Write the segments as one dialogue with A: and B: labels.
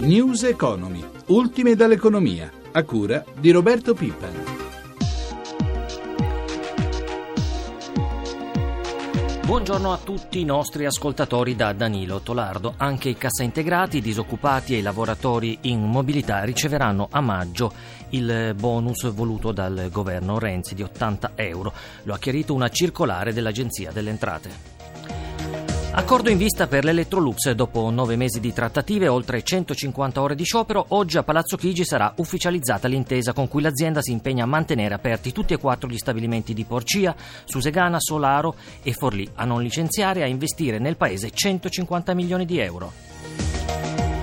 A: News Economy, ultime dall'economia, a cura di Roberto Pippa.
B: Buongiorno a tutti i nostri ascoltatori da Danilo Tolardo. Anche i cassaintegrati, i disoccupati e i lavoratori in mobilità riceveranno a maggio il bonus voluto dal governo Renzi di 80 euro. Lo ha chiarito una circolare dell'Agenzia delle Entrate. Accordo in vista per l'Electrolux. Dopo nove mesi di trattative e oltre 150 ore di sciopero, oggi a Palazzo Chigi sarà ufficializzata l'intesa con cui l'azienda si impegna a mantenere aperti tutti e quattro gli stabilimenti di Porcia, Susegana, Solaro e Forlì, a non licenziare e a investire nel paese 150 milioni di euro.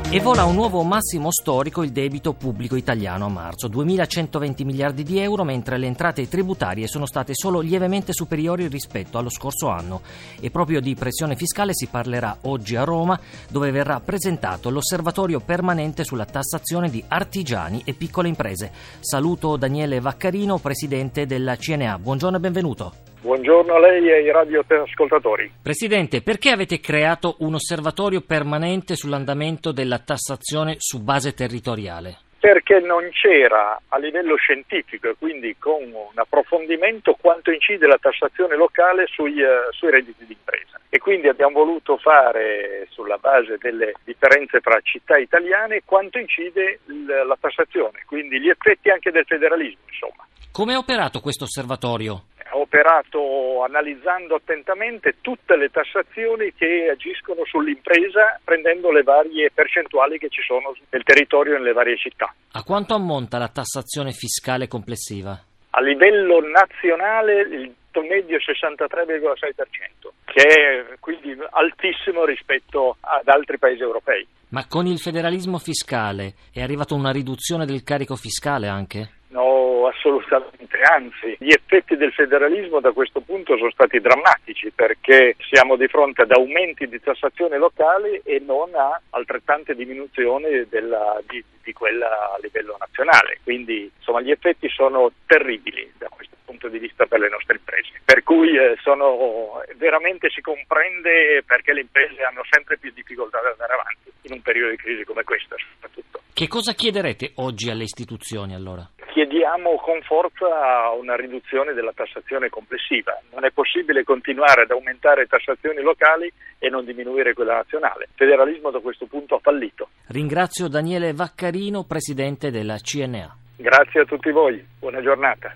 B: E vola un nuovo massimo storico il debito pubblico italiano a marzo, 2.120 miliardi di euro, mentre le entrate tributarie sono state solo lievemente superiori rispetto allo scorso anno. E proprio di pressione fiscale si parlerà oggi a Roma, dove verrà presentato l'osservatorio permanente sulla tassazione di artigiani e piccole imprese. Saluto Daniele Vaccarino, presidente della CNA. Buongiorno e benvenuto.
C: Buongiorno a lei e ai radioascoltatori.
B: Presidente, perché avete creato un osservatorio permanente sull'andamento della tassazione su base territoriale?
C: Perché non c'era a livello scientifico e quindi con un approfondimento quanto incide la tassazione locale sui, uh, sui redditi di impresa. E quindi abbiamo voluto fare, sulla base delle differenze tra città italiane, quanto incide l- la tassazione, quindi gli effetti anche del federalismo, insomma.
B: Come è operato questo osservatorio?
C: Ha operato analizzando attentamente tutte le tassazioni che agiscono sull'impresa, prendendo le varie percentuali che ci sono nel territorio e nelle varie città.
B: A quanto ammonta la tassazione fiscale complessiva?
C: A livello nazionale il medio 63,6%, che è quindi altissimo rispetto ad altri paesi europei.
B: Ma con il federalismo fiscale è arrivata una riduzione del carico fiscale anche?
C: No, assolutamente, anzi, gli effetti del federalismo da questo punto sono stati drammatici perché siamo di fronte ad aumenti di tassazione locali e non a altrettante diminuzioni della, di, di, quella a livello nazionale. Quindi insomma, gli effetti sono terribili da questo punto di vista per le nostre imprese. Per cui eh, sono, veramente si comprende perché le imprese hanno sempre più difficoltà ad andare avanti in un periodo di crisi come questo soprattutto.
B: Che cosa chiederete oggi alle istituzioni allora?
C: Chiediamo con forza una riduzione della tassazione complessiva. Non è possibile continuare ad aumentare tassazioni locali e non diminuire quella nazionale. Il federalismo da questo punto ha fallito.
B: Ringrazio Daniele Vaccarino, presidente della CNA.
C: Grazie a tutti voi, buona giornata.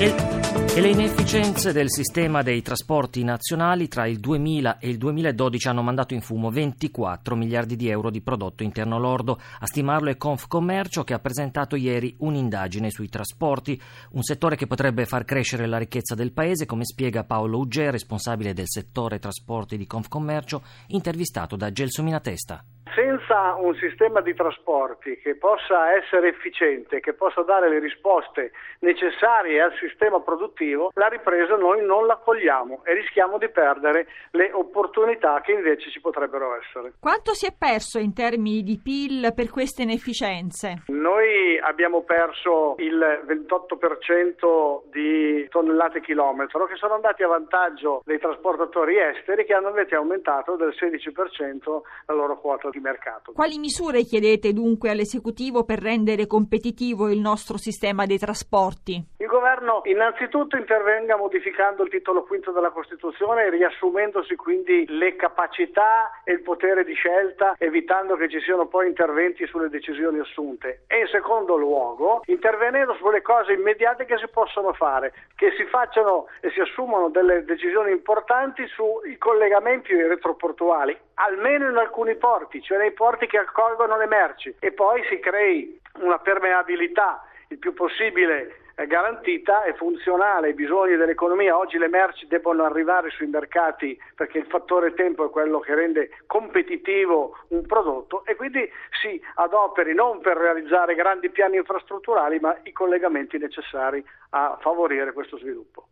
B: E... E le inefficienze del sistema dei trasporti nazionali tra il 2000 e il 2012 hanno mandato in fumo 24 miliardi di euro di prodotto interno lordo. A stimarlo è Confcommercio che ha presentato ieri un'indagine sui trasporti, un settore che potrebbe far crescere la ricchezza del paese, come spiega Paolo Ugge, responsabile del settore trasporti di Confcommercio, intervistato da Gelsomina Testa
D: senza un sistema di trasporti che possa essere efficiente, che possa dare le risposte necessarie al sistema produttivo, la ripresa noi non la cogliamo e rischiamo di perdere le opportunità che invece ci potrebbero essere.
E: Quanto si è perso in termini di PIL per queste inefficienze?
D: Noi abbiamo perso il 28% di tonnellate chilometro che sono andati a vantaggio dei trasportatori esteri che hanno invece aumentato del 16% la loro quota di mercato.
E: Quali misure chiedete dunque all'esecutivo per rendere competitivo il nostro sistema dei trasporti?
D: Il governo innanzitutto intervenga modificando il titolo quinto della Costituzione riassumendosi quindi le capacità e il potere di scelta, evitando che ci siano poi interventi sulle decisioni assunte. E in secondo luogo, intervenendo sulle cose immediate che si possono fare, che si facciano e si assumano delle decisioni importanti sui collegamenti retroportuali, almeno in alcuni porti, cioè nei porti che accolgono le merci, e poi si crei una permeabilità il più possibile garantita e funzionale ai bisogni dell'economia. Oggi le merci debbono arrivare sui mercati perché il fattore tempo è quello che rende competitivo un prodotto e quindi si adoperi non per realizzare grandi piani infrastrutturali ma i collegamenti necessari a favorire questo sviluppo.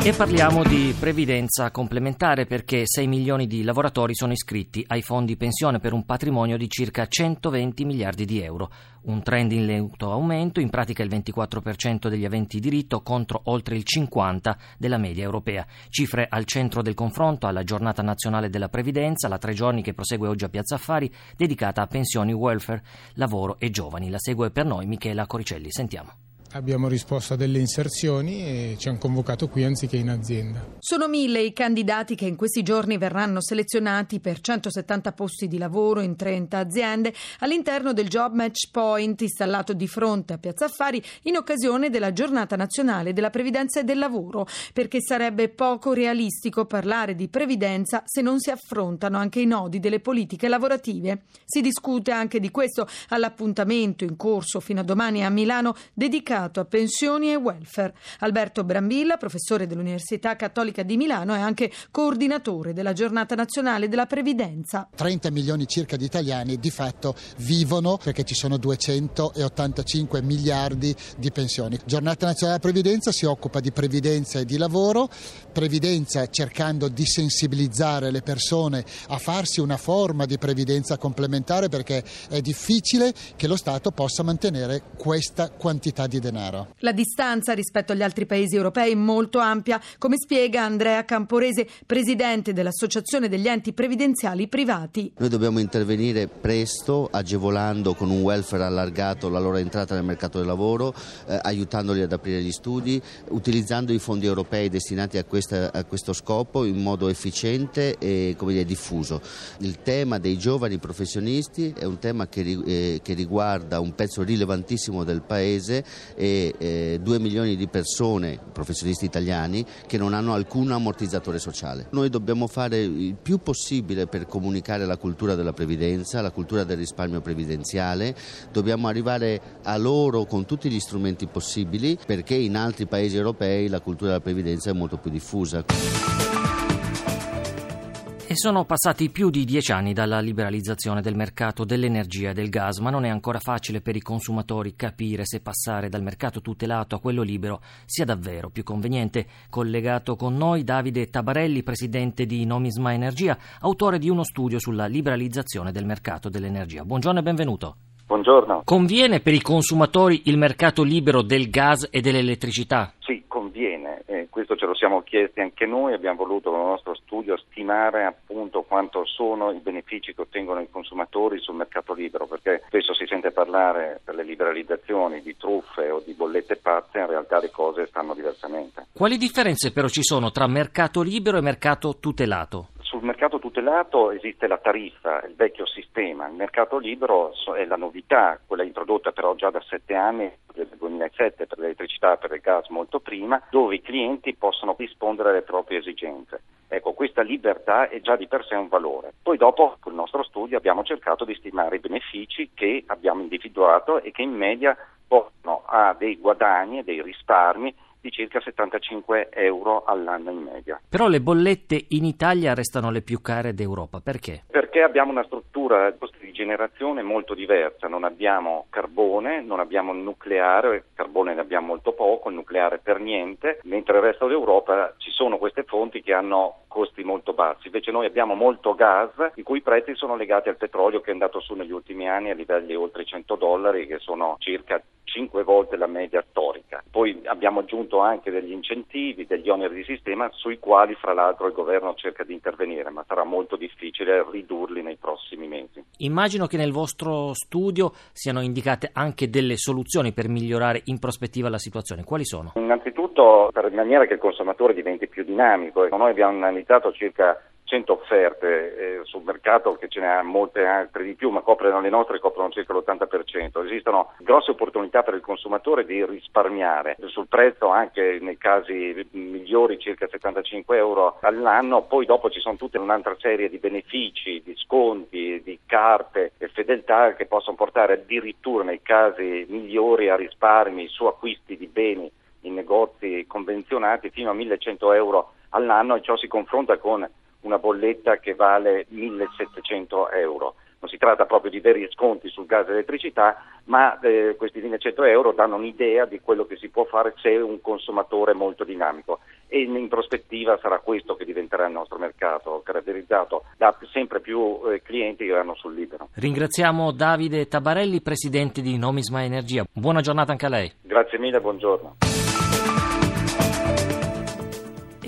B: E parliamo di previdenza complementare perché 6 milioni di lavoratori sono iscritti ai fondi pensione per un patrimonio di circa 120 miliardi di euro. Un trend in lento aumento, in pratica il 24% degli aventi diritto contro oltre il 50% della media europea. Cifre al centro del confronto alla giornata nazionale della previdenza, la tre giorni che prosegue oggi a Piazza Affari, dedicata a pensioni, welfare, lavoro e giovani. La segue per noi Michela Coricelli. Sentiamo.
F: Abbiamo risposto a delle inserzioni e ci hanno convocato qui anziché in azienda.
G: Sono mille i candidati che in questi giorni verranno selezionati per 170 posti di lavoro in 30 aziende all'interno del Job Match Point installato di fronte a Piazza Affari in occasione della giornata nazionale della previdenza e del lavoro, perché sarebbe poco realistico parlare di previdenza se non si affrontano anche i nodi delle politiche lavorative. Si discute anche di questo all'appuntamento in corso fino a domani a Milano dedicato dedicato a pensioni e welfare. Alberto Brambilla, professore dell'Università Cattolica di Milano, è anche coordinatore della Giornata Nazionale della Previdenza.
H: 30 milioni circa di italiani di fatto vivono perché ci sono 285 miliardi di pensioni. Giornata Nazionale della Previdenza si occupa di previdenza e di lavoro, previdenza cercando di sensibilizzare le persone a farsi una forma di previdenza complementare perché è difficile che lo Stato possa mantenere questa quantità di denaro denaro.
G: La distanza rispetto agli altri paesi europei è molto ampia, come spiega Andrea Camporese, presidente dell'Associazione degli enti previdenziali privati.
I: Noi dobbiamo intervenire presto, agevolando con un welfare allargato la loro entrata nel mercato del lavoro, eh, aiutandoli ad aprire gli studi, utilizzando i fondi europei destinati a, questa, a questo scopo in modo efficiente e dire, diffuso. Il tema dei giovani professionisti è un tema che, eh, che riguarda un pezzo rilevantissimo del Paese e eh, 2 milioni di persone, professionisti italiani, che non hanno alcun ammortizzatore sociale. Noi dobbiamo fare il più possibile per comunicare la cultura della previdenza, la cultura del risparmio previdenziale, dobbiamo arrivare a loro con tutti gli strumenti possibili perché in altri paesi europei la cultura della previdenza è molto più diffusa.
B: E sono passati più di dieci anni dalla liberalizzazione del mercato dell'energia e del gas, ma non è ancora facile per i consumatori capire se passare dal mercato tutelato a quello libero sia davvero più conveniente. Collegato con noi Davide Tabarelli, presidente di Nomisma Energia, autore di uno studio sulla liberalizzazione del mercato dell'energia. Buongiorno e benvenuto.
J: Buongiorno.
B: Conviene per i consumatori il mercato libero del gas e dell'elettricità?
J: Sì, questo ce lo siamo chiesti anche noi. Abbiamo voluto con il nostro studio stimare appunto quanto sono i benefici che ottengono i consumatori sul mercato libero, perché spesso si sente parlare per le liberalizzazioni di truffe o di bollette pazze, in realtà le cose stanno diversamente.
B: Quali differenze però ci sono tra mercato libero e mercato tutelato?
J: Sul mercato tutelato esiste la tariffa, il vecchio sistema, il mercato libero è la novità, quella introdotta però già da sette anni, 2007 per l'elettricità e per il gas molto prima, dove i clienti possono rispondere alle proprie esigenze. Ecco, questa libertà è già di per sé un valore. Poi dopo, con il nostro studio, abbiamo cercato di stimare i benefici che abbiamo individuato e che in media portano a dei guadagni e dei risparmi di circa 75 euro all'anno in media.
B: Però le bollette in Italia restano le più care d'Europa, perché?
J: Perché abbiamo una struttura di generazione molto diversa, non abbiamo carbone, non abbiamo nucleare, il carbone ne abbiamo molto poco, il nucleare per niente, mentre nel resto d'Europa ci sono queste fonti che hanno costi molto bassi, invece noi abbiamo molto gas i cui prezzi sono legati al petrolio che è andato su negli ultimi anni a livelli oltre 100 dollari che sono circa 5 volte la media storica. Poi abbiamo aggiunto anche degli incentivi, degli oneri di sistema sui quali fra l'altro il governo cerca di intervenire, ma sarà molto difficile ridurli nei prossimi mesi.
B: Immagino che nel vostro studio siano indicate anche delle soluzioni per migliorare in prospettiva la situazione. Quali sono?
J: Innanzitutto per maniera che il consumatore diventi più dinamico. Noi abbiamo analizzato circa 100 offerte eh, sul mercato che ce ne ha molte altre di più, ma coprono le nostre coprono circa l'80%. Esistono grosse opportunità per il consumatore di risparmiare sul prezzo anche nei casi migliori circa 75 euro all'anno, poi dopo ci sono tutta un'altra serie di benefici, di sconti, di carte e fedeltà che possono portare addirittura nei casi migliori a risparmi su acquisti di beni in negozi convenzionati fino a 1100 euro all'anno e ciò si confronta con una bolletta che vale 1700 euro. non si tratta proprio di veri sconti sul gas e l'elettricità, ma eh, questi 1100 euro danno un'idea di quello che si può fare se un consumatore molto dinamico e in prospettiva sarà questo che diventerà il nostro mercato, caratterizzato da sempre più eh, clienti che vanno sul libero.
B: Ringraziamo Davide Tabarelli, presidente di Nomisma Energia. Buona giornata anche a lei.
J: Grazie mille, buongiorno.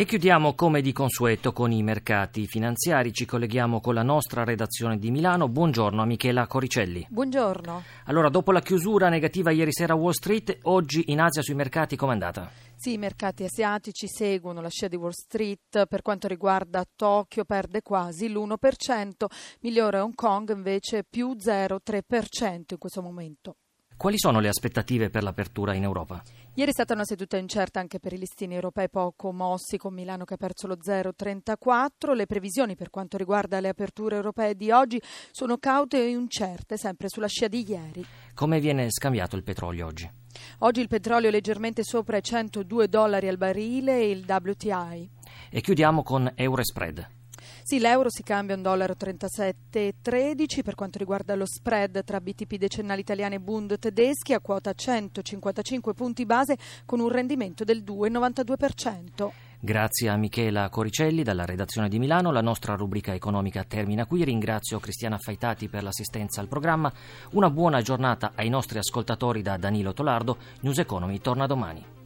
B: E chiudiamo come di consueto con i mercati finanziari. Ci colleghiamo con la nostra redazione di Milano. Buongiorno a Michela Coricelli.
G: Buongiorno.
B: Allora, dopo la chiusura negativa ieri sera a Wall Street, oggi in Asia sui mercati com'è andata?
G: Sì, i mercati asiatici seguono la scia di Wall Street. Per quanto riguarda Tokyo perde quasi l'1%, migliore Hong Kong invece più 0,3% in questo momento.
B: Quali sono le aspettative per l'apertura in Europa?
G: Ieri è stata una seduta incerta anche per i listini europei poco mossi, con Milano che ha perso lo 0,34. Le previsioni per quanto riguarda le aperture europee di oggi sono caute e incerte, sempre sulla scia di ieri.
B: Come viene scambiato il petrolio oggi?
G: Oggi il petrolio è leggermente sopra i 102 dollari al barile e il WTI.
B: E chiudiamo con Eurospread.
G: Sì, l'euro si cambia a 1,3713 per quanto riguarda lo spread tra BTP decennali italiani e Bund tedeschi a quota 155 punti base con un rendimento del 2,92%.
B: Grazie a Michela Coricelli dalla redazione di Milano. La nostra rubrica economica termina qui. Ringrazio Cristiana Faitati per l'assistenza al programma. Una buona giornata ai nostri ascoltatori da Danilo Tolardo. News Economy torna domani.